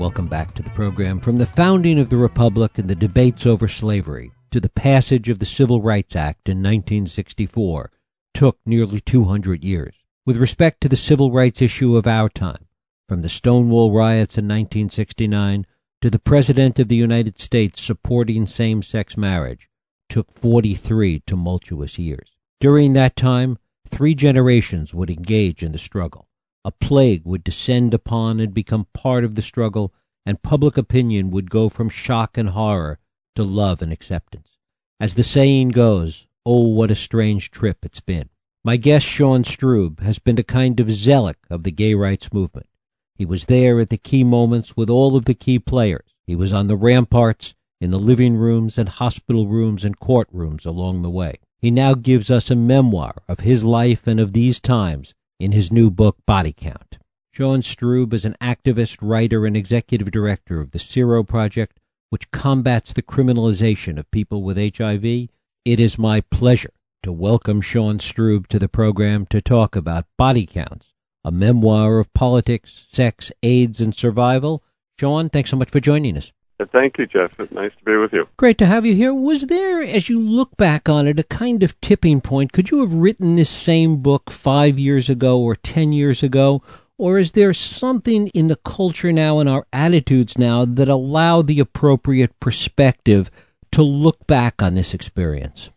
Welcome back to the program. From the founding of the Republic and the debates over slavery to the passage of the Civil Rights Act in 1964 took nearly 200 years. With respect to the civil rights issue of our time, from the Stonewall riots in 1969 to the President of the United States supporting same sex marriage, took 43 tumultuous years. During that time, three generations would engage in the struggle. A plague would descend upon and become part of the struggle, and public opinion would go from shock and horror to love and acceptance. As the saying goes, oh, what a strange trip it's been. My guest, Sean Strub, has been a kind of zealot of the gay rights movement. He was there at the key moments with all of the key players. He was on the ramparts, in the living rooms and hospital rooms and courtrooms along the way. He now gives us a memoir of his life and of these times in his new book, Body Count. Sean Strub is an activist, writer, and executive director of the Sero Project, which combats the criminalization of people with HIV. It is my pleasure to welcome Sean Strub to the program to talk about Body Counts, a memoir of politics, sex, AIDS, and survival. Sean, thanks so much for joining us. Thank you, Jeff. It's nice to be with you. Great to have you here. Was there, as you look back on it, a kind of tipping point? Could you have written this same book five years ago or ten years ago? Or is there something in the culture now and our attitudes now that allow the appropriate perspective to look back on this experience?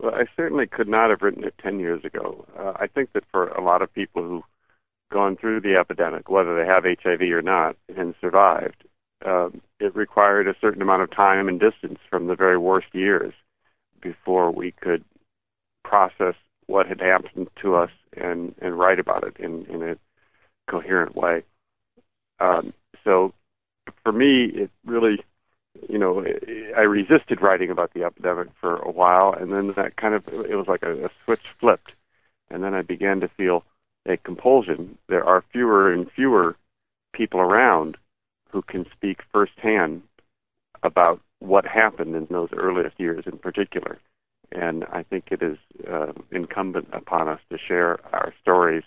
Well, I certainly could not have written it 10 years ago. Uh, I think that for a lot of people who've gone through the epidemic, whether they have HIV or not, and survived, uh, it required a certain amount of time and distance from the very worst years before we could process what had happened to us and, and write about it in, in a coherent way. Um, so for me, it really, you know, I resisted writing about the epidemic for a while, and then that kind of, it was like a, a switch flipped. And then I began to feel a compulsion. There are fewer and fewer people around who can speak firsthand about what happened in those earliest years in particular. And I think it is uh, incumbent upon us to share our stories,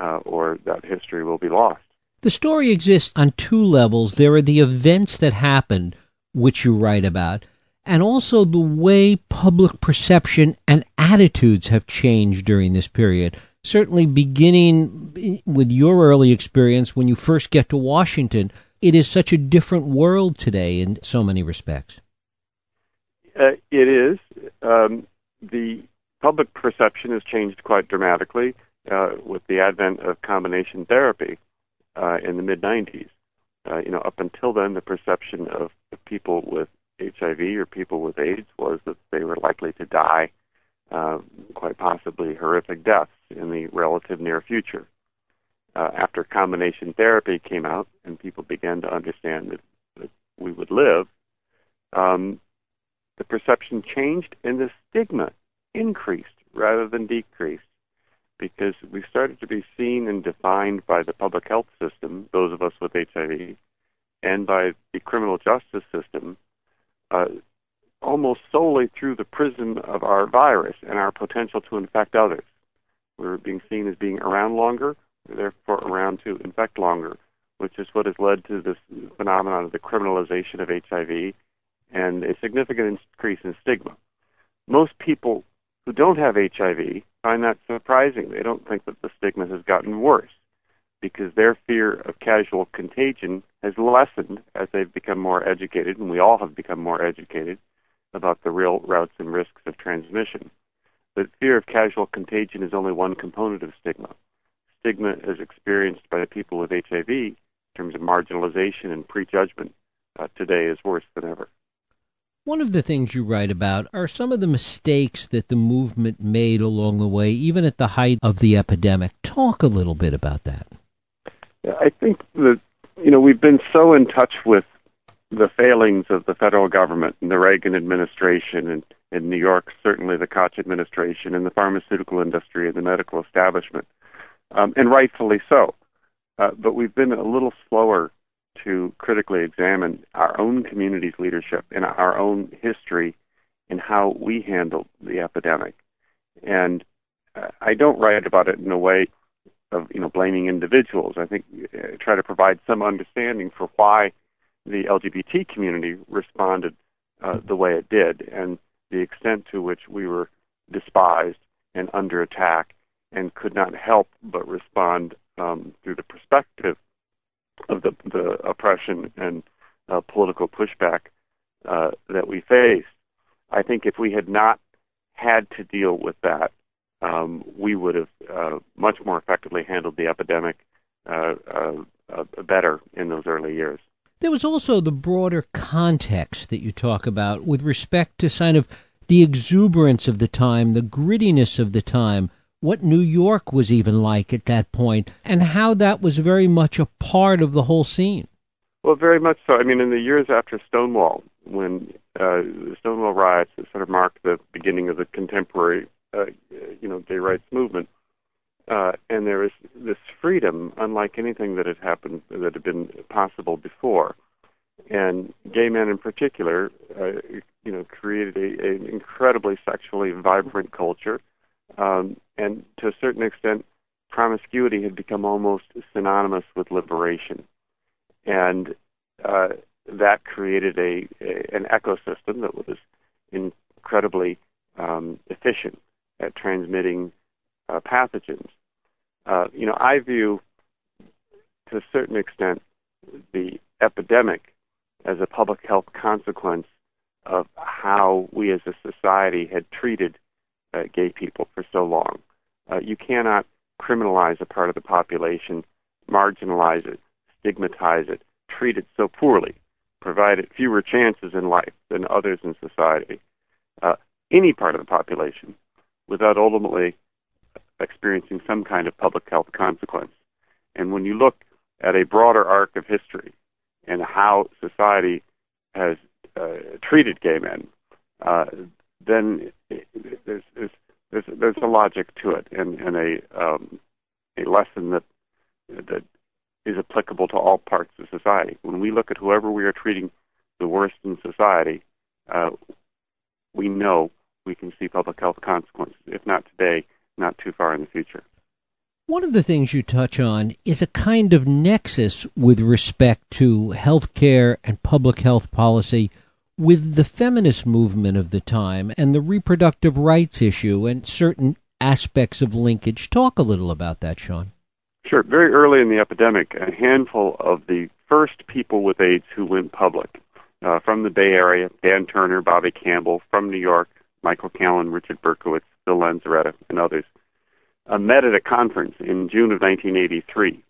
uh, or that history will be lost. The story exists on two levels. There are the events that happened, which you write about, and also the way public perception and attitudes have changed during this period. Certainly, beginning with your early experience when you first get to Washington, it is such a different world today in so many respects. Uh, it is. Um, the public perception has changed quite dramatically uh, with the advent of combination therapy uh, in the mid 90s. Uh, you know, up until then, the perception of people with HIV or people with AIDS was that they were likely to die, uh, quite possibly horrific deaths in the relative near future uh, after combination therapy came out and people began to understand that, that we would live, um, the perception changed and the stigma increased rather than decreased because we started to be seen and defined by the public health system, those of us with HIV, and by the criminal justice system, uh, almost solely through the prism of our virus and our potential to infect others. We were being seen as being around longer, therefore around to infect longer, which is what has led to this phenomenon of the criminalization of HIV and a significant increase in stigma. Most people who don't have HIV find that surprising. They don't think that the stigma has gotten worse because their fear of casual contagion has lessened as they've become more educated, and we all have become more educated about the real routes and risks of transmission. But fear of casual contagion is only one component of stigma stigma is experienced by the people with HIV in terms of marginalization and prejudgment uh, today is worse than ever. One of the things you write about are some of the mistakes that the movement made along the way, even at the height of the epidemic. Talk a little bit about that. I think that you know we've been so in touch with the failings of the federal government and the Reagan administration and in New York, certainly the Koch administration and the pharmaceutical industry and the medical establishment um, and rightfully so. Uh, but we've been a little slower to critically examine our own community's leadership and our own history and how we handled the epidemic. And uh, I don't write about it in a way of you know blaming individuals. I think uh, try to provide some understanding for why the LGBT community responded uh, the way it did, and the extent to which we were despised and under attack, and could not help but respond um, through the perspective of the, the oppression and uh, political pushback uh, that we faced. I think if we had not had to deal with that, um, we would have uh, much more effectively handled the epidemic uh, uh, uh, better in those early years. There was also the broader context that you talk about with respect to kind of the exuberance of the time, the grittiness of the time, what New York was even like at that point, and how that was very much a part of the whole scene. Well, very much so. I mean, in the years after Stonewall, when uh, the Stonewall riots sort of marked the beginning of the contemporary, uh, you know, gay rights movement, uh, and there was this freedom, unlike anything that had happened that had been possible before. And gay men, in particular, uh, you know, created a, an incredibly sexually vibrant culture, um, and to a certain extent, promiscuity had become almost synonymous with liberation, and uh, that created a, a, an ecosystem that was incredibly um, efficient at transmitting uh, pathogens. Uh, you know, I view to a certain extent the epidemic as a public health consequence of how we as a society had treated uh, gay people for so long. Uh, you cannot criminalize a part of the population, marginalize it, stigmatize it, treat it so poorly, provide it fewer chances in life than others in society, uh, any part of the population, without ultimately experiencing some kind of public health consequence. And when you look at a broader arc of history and how society has uh, treated gay men, uh, then there's, there's, there's, there's a logic to it and, and a, um, a lesson that, that is applicable to all parts of society. When we look at whoever we are treating the worst in society, uh, we know we can see public health consequences, if not today, not too far in the future. One of the things you touch on is a kind of nexus with respect to healthcare and public health policy with the feminist movement of the time and the reproductive rights issue and certain aspects of linkage. Talk a little about that, Sean. Sure. Very early in the epidemic, a handful of the first people with AIDS who went public uh, from the Bay Area, Dan Turner, Bobbi Campbell, from New York, Michael Callen, Richard Berkowitz, Bill Lanzaretta, and others, uh, met at a conference in June of 1983,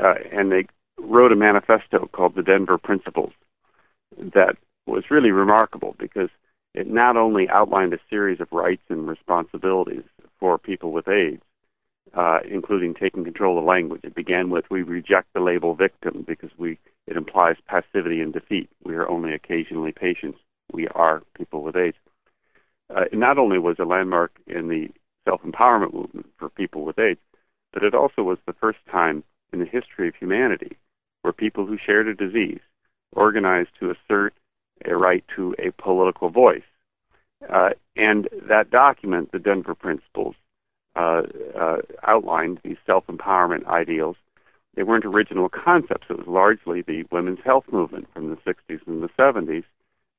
uh, and they wrote a manifesto called the Denver Principles that was really remarkable because it not only outlined a series of rights and responsibilities for people with AIDS, uh, including taking control of language. It began with "We reject the label victim because we it implies passivity and defeat. We are only occasionally patients. We are people with AIDS." Uh, it not only was a landmark in the self-empowerment movement for people with AIDS, but it also was the first time in the history of humanity where people who shared a disease organized to assert a right to a political voice. Uh, and that document, the Denver Principles, uh, uh, outlined these self empowerment ideals. They weren't original concepts. It was largely the women's health movement from the 60s and the 70s,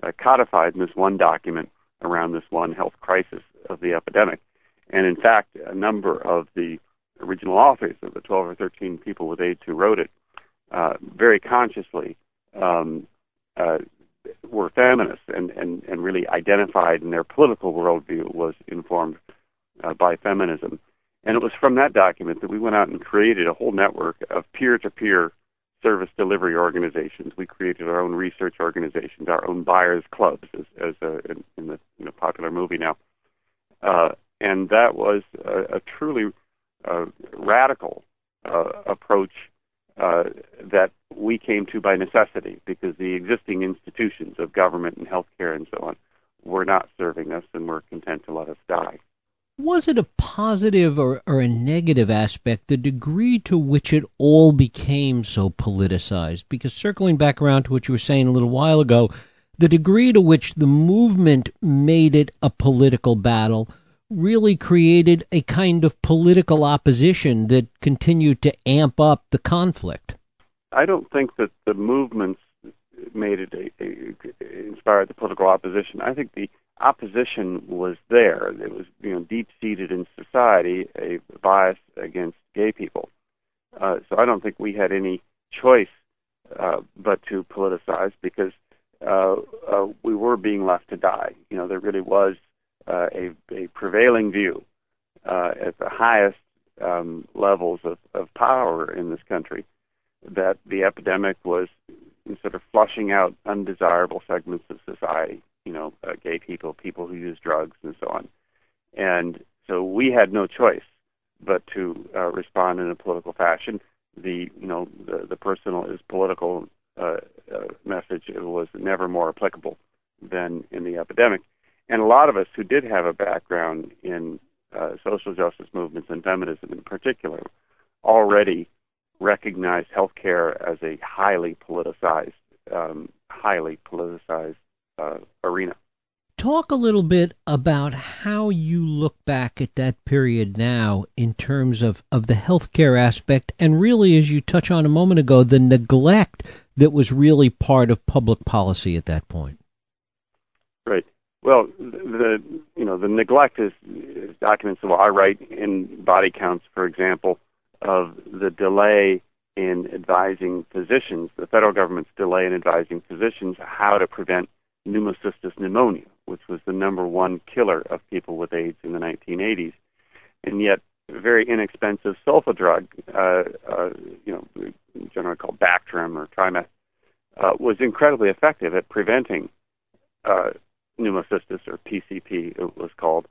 uh, codified in this one document around this one health crisis of the epidemic. And in fact, a number of the original authors of the 12 or 13 people with AIDS who wrote it uh, very consciously um, uh, were feminists and, and, and really identified in their political worldview was informed uh, by feminism. And it was from that document that we went out and created a whole network of peer to peer service delivery organizations. We created our own research organizations, our own buyers clubs, as, as a, in, in the popular movie now. Uh, and that was a, a truly uh, radical uh, approach uh, that we came to by necessity because the existing institutions of government and healthcare and so on were not serving us and were content to let us die. Was it a positive or, or a negative aspect, the degree to which it all became so politicized? Because circling back around to what you were saying a little while ago, the degree to which the movement made it a political battle really created a kind of political opposition that continued to amp up the conflict. I don't think that the movements made it a, a, inspired the political opposition. I think the opposition was there. It was you know deep seated in society a bias against gay people. Uh, so I don't think we had any choice uh, but to politicize because uh, uh, we were being left to die. You know, there really was uh, a, a prevailing view uh, at the highest um, levels of, of power in this country that the epidemic was sort of flushing out undesirable segments of society. You know, uh, gay people, people who use drugs, and so on. And so we had no choice but to uh, respond in a political fashion. The you know the, the personal is political uh, uh, message was never more applicable than in the epidemic. And a lot of us who did have a background in uh, social justice movements and feminism in particular already recognized healthcare as a highly politicized, um, highly politicized uh, arena. Talk a little bit about how you look back at that period now in terms of, of the healthcare aspect and really, as you touched on a moment ago, the neglect that was really part of public policy at that point. Right. Well, the you know the neglect is, is documented. Well, I write in body counts, for example, of the delay in advising physicians, the federal government's delay in advising physicians how to prevent pneumocystis pneumonia, which was the number one killer of people with AIDS in the 1980s, and yet a very inexpensive sulfa drug, uh, uh, you know, generally called Bactrim or Trimeth, uh, was incredibly effective at preventing uh, pneumocystis, or PCP, it was called.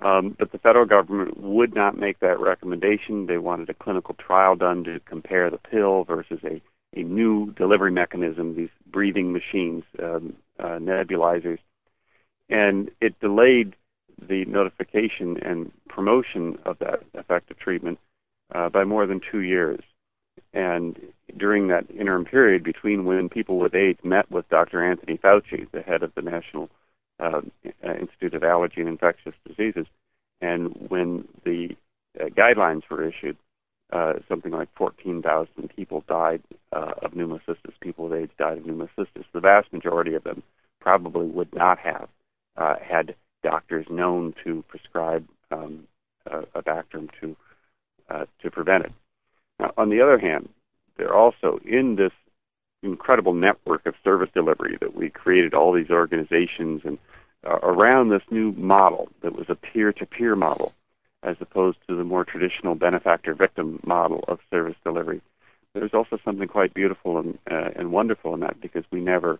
Um, but the federal government would not make that recommendation. They wanted a clinical trial done to compare the pill versus a, a new delivery mechanism, these breathing machines, um, uh, nebulizers. And it delayed the notification and promotion of that effective treatment uh, by more than two years. And during that interim period between when people with AIDS met with Dr. Anthony Fauci, the head of the National uh, Institute of Allergy and Infectious Diseases, and when the uh, guidelines were issued, uh, something like 14,000 people died uh, of pneumocystis. People with AIDS died of pneumocystis. The vast majority of them probably would not have uh, had doctors known to prescribe um, a, a Bactrim to uh, to prevent it. Now, on the other hand, they're also in this incredible network of service delivery that we created all these organizations and uh, around this new model that was a peer-to-peer model as opposed to the more traditional benefactor-victim model of service delivery. There's also something quite beautiful and, uh, and wonderful in that because we never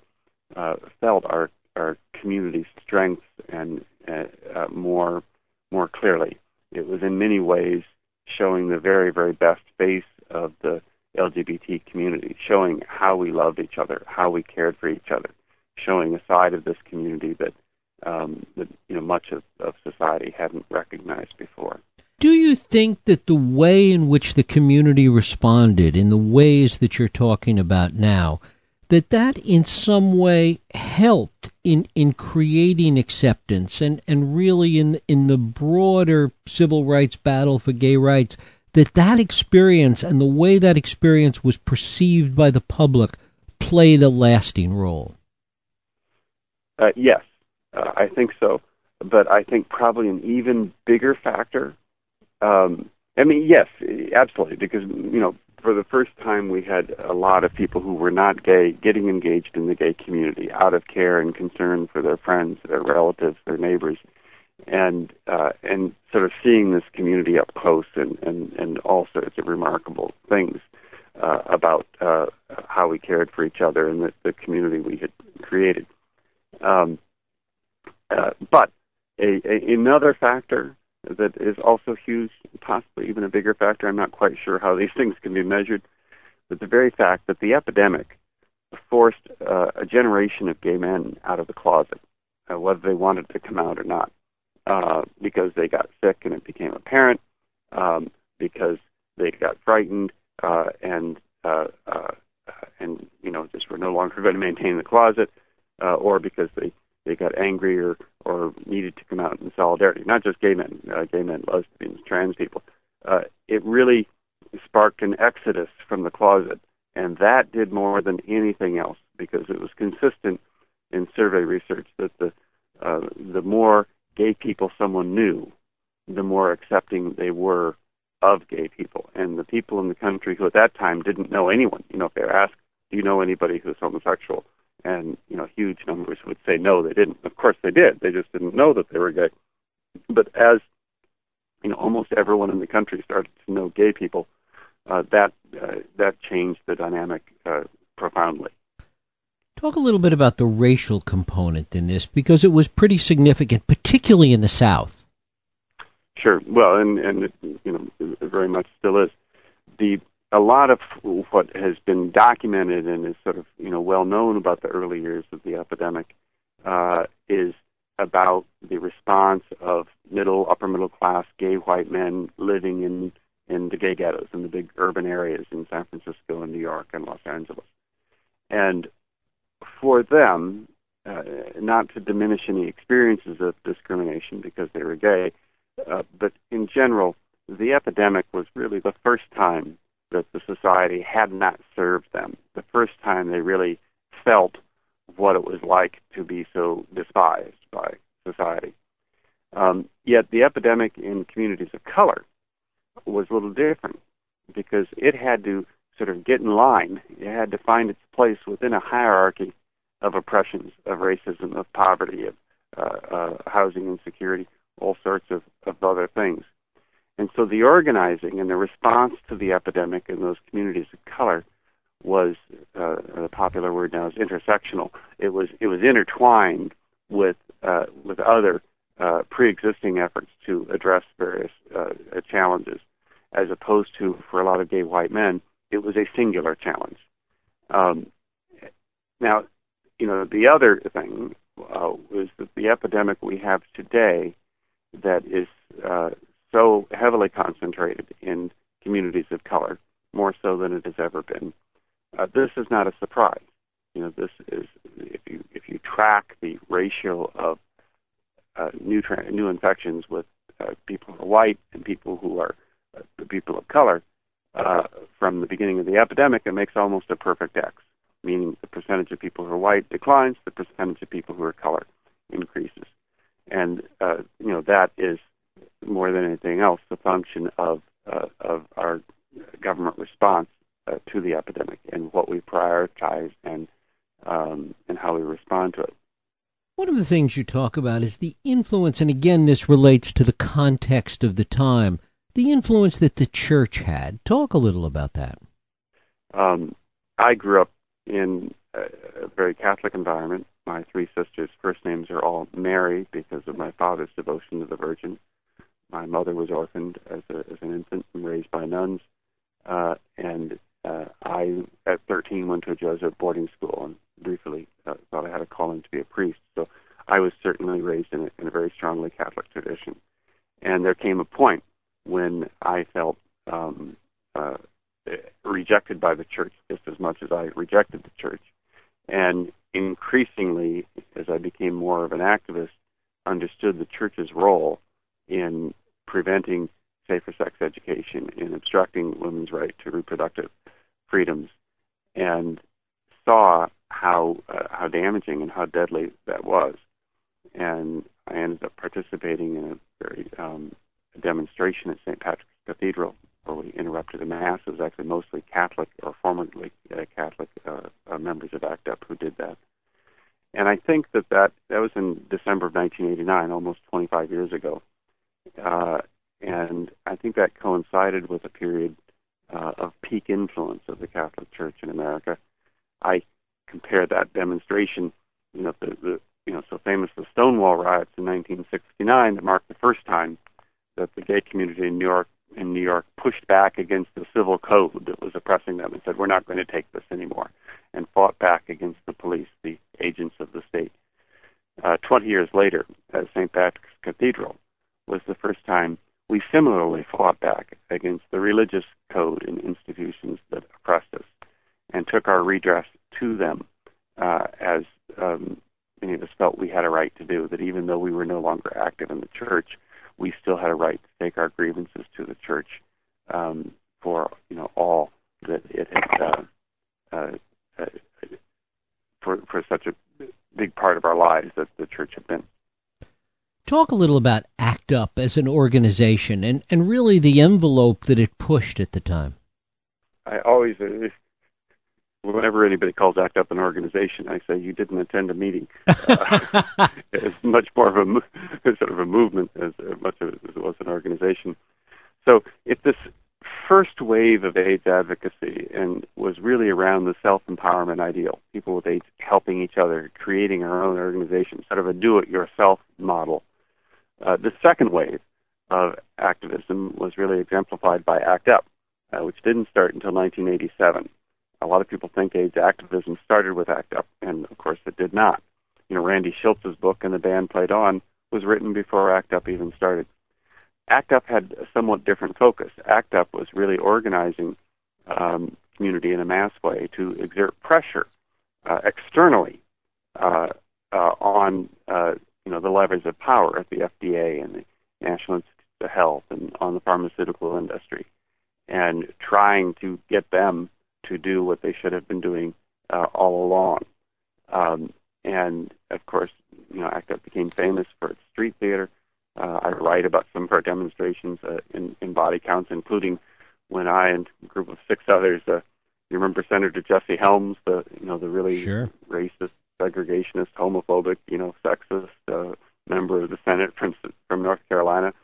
uh, felt our our community's strengths and uh, uh, more more clearly. It was in many ways showing the very very best face of the LGBT community, showing how we loved each other, how we cared for each other, showing a side of this community that um, that you know much of, of society hadn't recognized before. Do you think that the way in which the community responded, in the ways that you're talking about now, that that in some way helped in, in creating acceptance and, and really in in the broader civil rights battle for gay rights that that experience and the way that experience was perceived by the public played a lasting role. Uh, yes, uh, I think so. But I think probably an even bigger factor. Um, I mean, yes, absolutely, because you know, for the first time, we had a lot of people who were not gay getting engaged in the gay community out of care and concern for their friends, their relatives, their neighbors and uh, and sort of seeing this community up close and and and all sorts of remarkable things uh, about uh, how we cared for each other and the, the community we had created. Um, uh, but a, a, another factor that is also huge, possibly even a bigger factor. I'm not quite sure how these things can be measured, but the very fact that the epidemic forced uh, a generation of gay men out of the closet, uh, whether they wanted to come out or not uh, because they got sick and it became apparent, um, because they got frightened uh, and uh, uh, and you know just were no longer going to maintain the closet, uh, or because they they got angry or or needed to come out in solidarity. Not just gay men, uh, gay men, lesbians, trans people. Uh, it really sparked an exodus from the closet, and that did more than anything else because it was consistent in survey research that the uh, the more gay people someone knew, the more accepting they were of gay people. And the people in the country who at that time didn't know anyone, you know, if they were asked, "Do you know anybody who's homosexual?" and you know, huge numbers would say no, they didn't. Of course, they did. They just didn't know that they were gay. But as you know, almost everyone in the country started to know gay people. Uh, that uh, that changed the dynamic uh, profoundly. Talk a little bit about the racial component in this because it was pretty significant, particularly in the South. Sure. Well, and and it, you know, it very much still is. The a lot of what has been documented and is sort of you know well known about the early years of the epidemic uh, is about the response of middle upper middle class gay white men living in in the gay ghettos in the big urban areas in San Francisco and New York and Los Angeles, and for them, uh, not to diminish any experiences of discrimination because they were gay, uh, but in general, the epidemic was really the first time that the society had not served them, the first time they really felt what it was like to be so despised by society. Um, yet the epidemic in communities of color was a little different because it had to sort of get in line. It had to find its place within a hierarchy of oppressions, of racism, of poverty, of uh, uh, housing insecurity, all sorts of, of other things. And so the organizing and the response to the epidemic in those communities of color was uh, the popular word now is intersectional. It was it was intertwined with uh, with other uh, pre-existing efforts to address various uh, challenges, as opposed to for a lot of gay white men, it was a singular challenge. Um, now, you know, the other thing uh, was that the epidemic we have today that is uh, so heavily concentrated in communities of color, more so than it has ever been. Uh, this is not a surprise. You know, this is if you if you track the ratio of uh, new tra- new infections with uh, people who are white and people who are uh, the people of color uh, from the beginning of the epidemic, it makes almost a perfect X meaning the percentage of people who are white declines, the percentage of people who are color increases. And, uh, you know, that is more than anything else the function of, uh, of our government response uh, to the epidemic and what we prioritize and, um, and how we respond to it. One of the things you talk about is the influence, and again, this relates to the context of the time, the influence that the church had. Talk a little about that. Um, I grew up in a, very Catholic environment. My three sisters' first names are all Mary because of my father's devotion to the Virgin. My mother was orphaned as, a, as an infant and raised by nuns. Uh, and uh, I, at 13, went to a Jesuit boarding school and briefly uh, thought I had a calling to be a priest. So I was certainly raised in a, in a very strongly Catholic tradition. And there came a point when I felt um, uh, rejected by the church just as much as I rejected the church. And increasingly, as I became more of an activist, understood the church's role in preventing safer sex education, in obstructing women's right to reproductive freedoms, and saw how uh, how damaging and how deadly that was. And I ended up participating in a very um, demonstration at St. Patrick's Cathedral where we interrupted a mass. It was actually mostly Catholic or formerly uh, Catholic uh, uh, members of ACT UP who did that. And I think that that, that was in December of 1989, almost 25 years ago. Uh, and I think that coincided with a period uh, of peak influence of the Catholic Church in America. I compare that demonstration, you know, the, the you know so famous the Stonewall riots in 1969 that marked the first time that the gay community in New York in New York pushed back against the civil code that was oppressing them and said, we're not going to take this anymore, and fought back against the police, the agents of the state. Uh, 20 years later, at St. Patrick's Cathedral was the first time we similarly fought back against the religious code and institutions that oppressed us and took our redress to them uh, as um, many of us felt we had a right to do. That even though we were no longer active in the church, we still had a right to take our grievances to the church um, for you know all that it had uh, uh, uh, for for such a big part of our lives that the church had been. Talk a little about ACT UP as an organization and, and really the envelope that it pushed at the time. I always, uh, whenever anybody calls ACT UP an organization, I say you didn't attend a meeting. Uh, it's much more of a sort of a movement as much as it was an organization. So it's this first wave of AIDS advocacy and was really around the self-empowerment ideal. People with AIDS helping each other, creating our own organization, sort of a do-it-yourself model. Uh, the second wave of activism was really exemplified by ACT UP, uh, which didn't start until 1987. A lot of people think AIDS activism started with ACT UP, and of course it did not. You know, Randy Shilts's book and the band played on was written before ACT UP even started. ACT UP had a somewhat different focus. ACT UP was really organizing um, community in a mass way to exert pressure uh, externally uh, uh, on uh, you know the levers of power at the FDA and the National Institute of Health and on the pharmaceutical industry, and trying to get them to do what they should have been doing uh, all along. Um, and of course, you know, ACT UP became famous for its street theater uh, I write about some of our demonstrations uh, in, in body counts, including when I and a group of six others. Uh, you remember Senator Jesse Helms, the you know the really sure. racist, segregationist, homophobic, you know, sexist uh, member of the Senate from from North Carolina,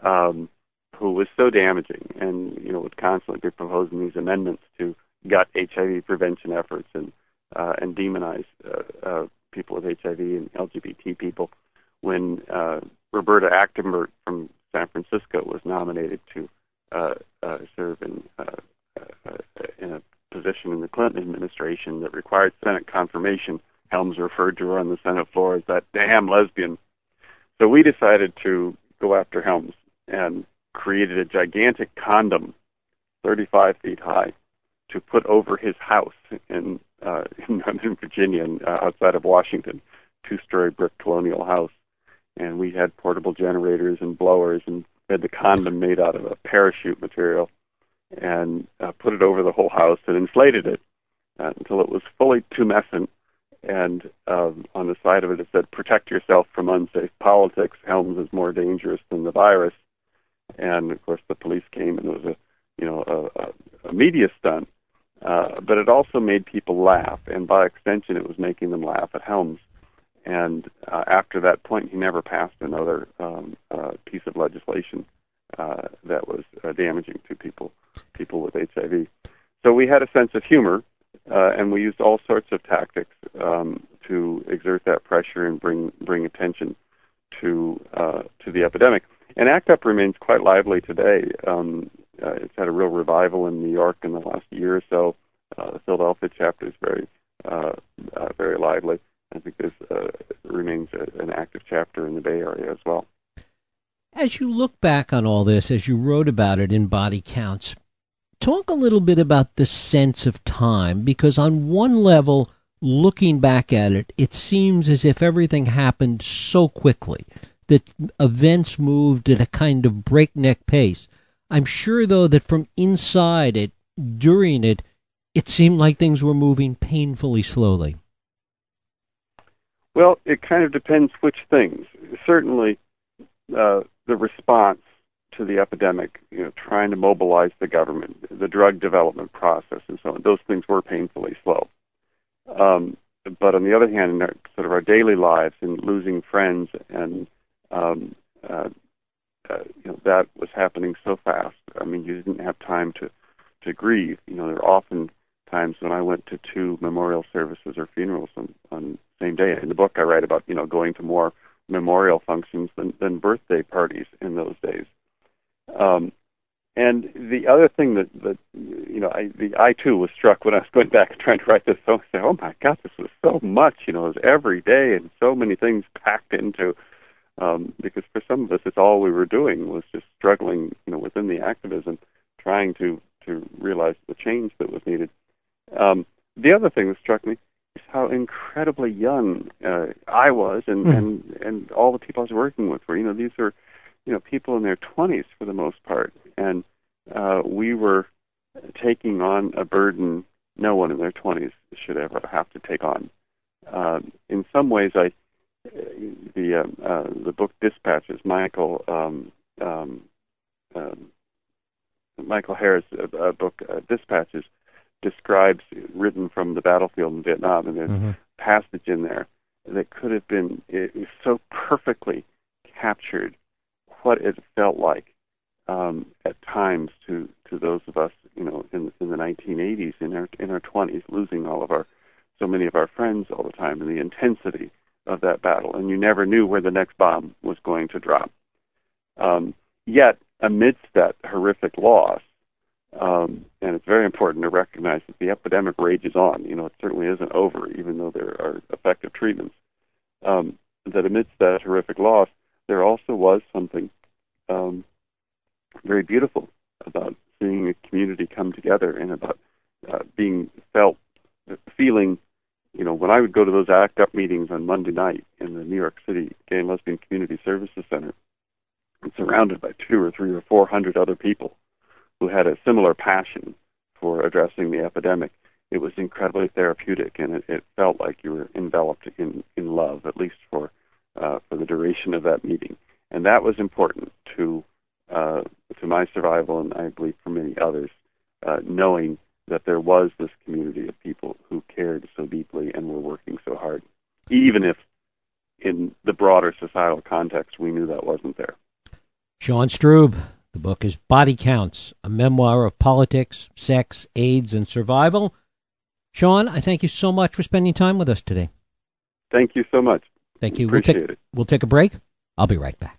um, who was so damaging, and you know would constantly be proposing these amendments to gut HIV prevention efforts and uh, and demonize uh, uh, people with HIV and LGBT people. When uh, Roberta Achtenberg from San Francisco was nominated to uh, uh, serve in, in a position in the Clinton administration that required Senate confirmation. Helms referred to her on the Senate floor as that damn lesbian. So we decided to go after Helms and created a gigantic condom, 35 feet high, to put over his house in, uh, in Northern Virginia, uh, outside of Washington, two-story brick colonial house and we had portable generators and blowers and had the condom made out of a parachute material and uh, put it over the whole house and inflated it uh, until it was fully tumescent. And um, on the side of it, it said, "Protect yourself from unsafe politics. Helms is more dangerous than the virus." And of course, the police came, and it was a, you know, a, a, a media stunt. Uh, but it also made people laugh, and by extension, it was making them laugh at Helms. And uh, after that point, he never passed another um, uh, piece of legislation uh, that was uh, damaging to people people with HIV. So we had a sense of humor, uh, and we used all sorts of tactics um, to exert that pressure and bring bring attention to uh, to the epidemic. And ACT UP remains quite lively today. Um, uh, it's had a real revival in New York in the last year or so. Uh, the Philadelphia chapter is very uh, uh, very lively. I think this uh, remains a, an active chapter in the Bay Area as well. As you look back on all this, as you wrote about it in Body Counts, talk a little bit about the sense of time, because on one level, looking back at it, it seems as if everything happened so quickly, that events moved at a kind of breakneck pace. I'm sure, though, that from inside it, during it, it seemed like things were moving painfully slowly. Well, it kind of depends which things. Certainly, uh, the response to the epidemic, you know, trying to mobilize the government, the drug development process, and so on. Those things were painfully slow. Um, but on the other hand, in our, sort of our daily lives and losing friends and um, uh, uh, you know that was happening so fast. I mean, you didn't have time to to grieve. You know, there are often times when I went to two memorial services or funerals on, on same day. In the book, I write about you know going to more memorial functions than, than birthday parties in those days. Um, and the other thing that that you know, I the I too was struck when I was going back and trying to write this book. I "Oh my God, this was so much! You know, it was every day and so many things packed into." Um, because for some of us, it's all we were doing was just struggling, you know, within the activism, trying to to realize the change that was needed. Um, the other thing that struck me is how incredibly young uh, I was, and, mm. and and all the people I was working with were. You know, these are, you know, people in their 20s for the most part, and uh, we were taking on a burden no one in their 20s should ever have to take on. Um, in some ways, I the uh, uh, the book Dispatches, Michael um, um, um, Michael Herr's uh, book uh, Dispatches describes written from the battlefield in Vietnam, and there's mm-hmm. passage in there that could have been it, it so perfectly captured what it felt like um, at times to to those of us, you know, in in the 1980s, in our in our 20s, losing all of our so many of our friends all the time, and the intensity of that battle, and you never knew where the next bomb was going to drop. Um, yet, amidst that horrific loss, um, and it's very important to recognize that the epidemic rages on. You know, it certainly isn't over, even though there are effective treatments. Um, that amidst that horrific loss, there also was something um, very beautiful about seeing a community come together and about uh, being felt, feeling. You know, when I would go to those ACT UP meetings on Monday night in the New York City Gay and Lesbian Community Services Center, I'm surrounded by two or three or four hundred other people who had a similar passion for addressing the epidemic. It was incredibly therapeutic, and it, it felt like you were enveloped in, in love, at least for uh, for the duration of that meeting. And that was important to uh, to my survival, and I believe for many others, uh, knowing that there was this community of people who cared so deeply and were working so hard, even if in the broader societal context we knew that wasn't there. Sean Strub, the book is Body Counts, a memoir of politics, sex, AIDS, and survival. Sean, I thank you so much for spending time with us today. Thank you so much. Thank you. Appreciate we'll take, it. We'll take a break. I'll be right back.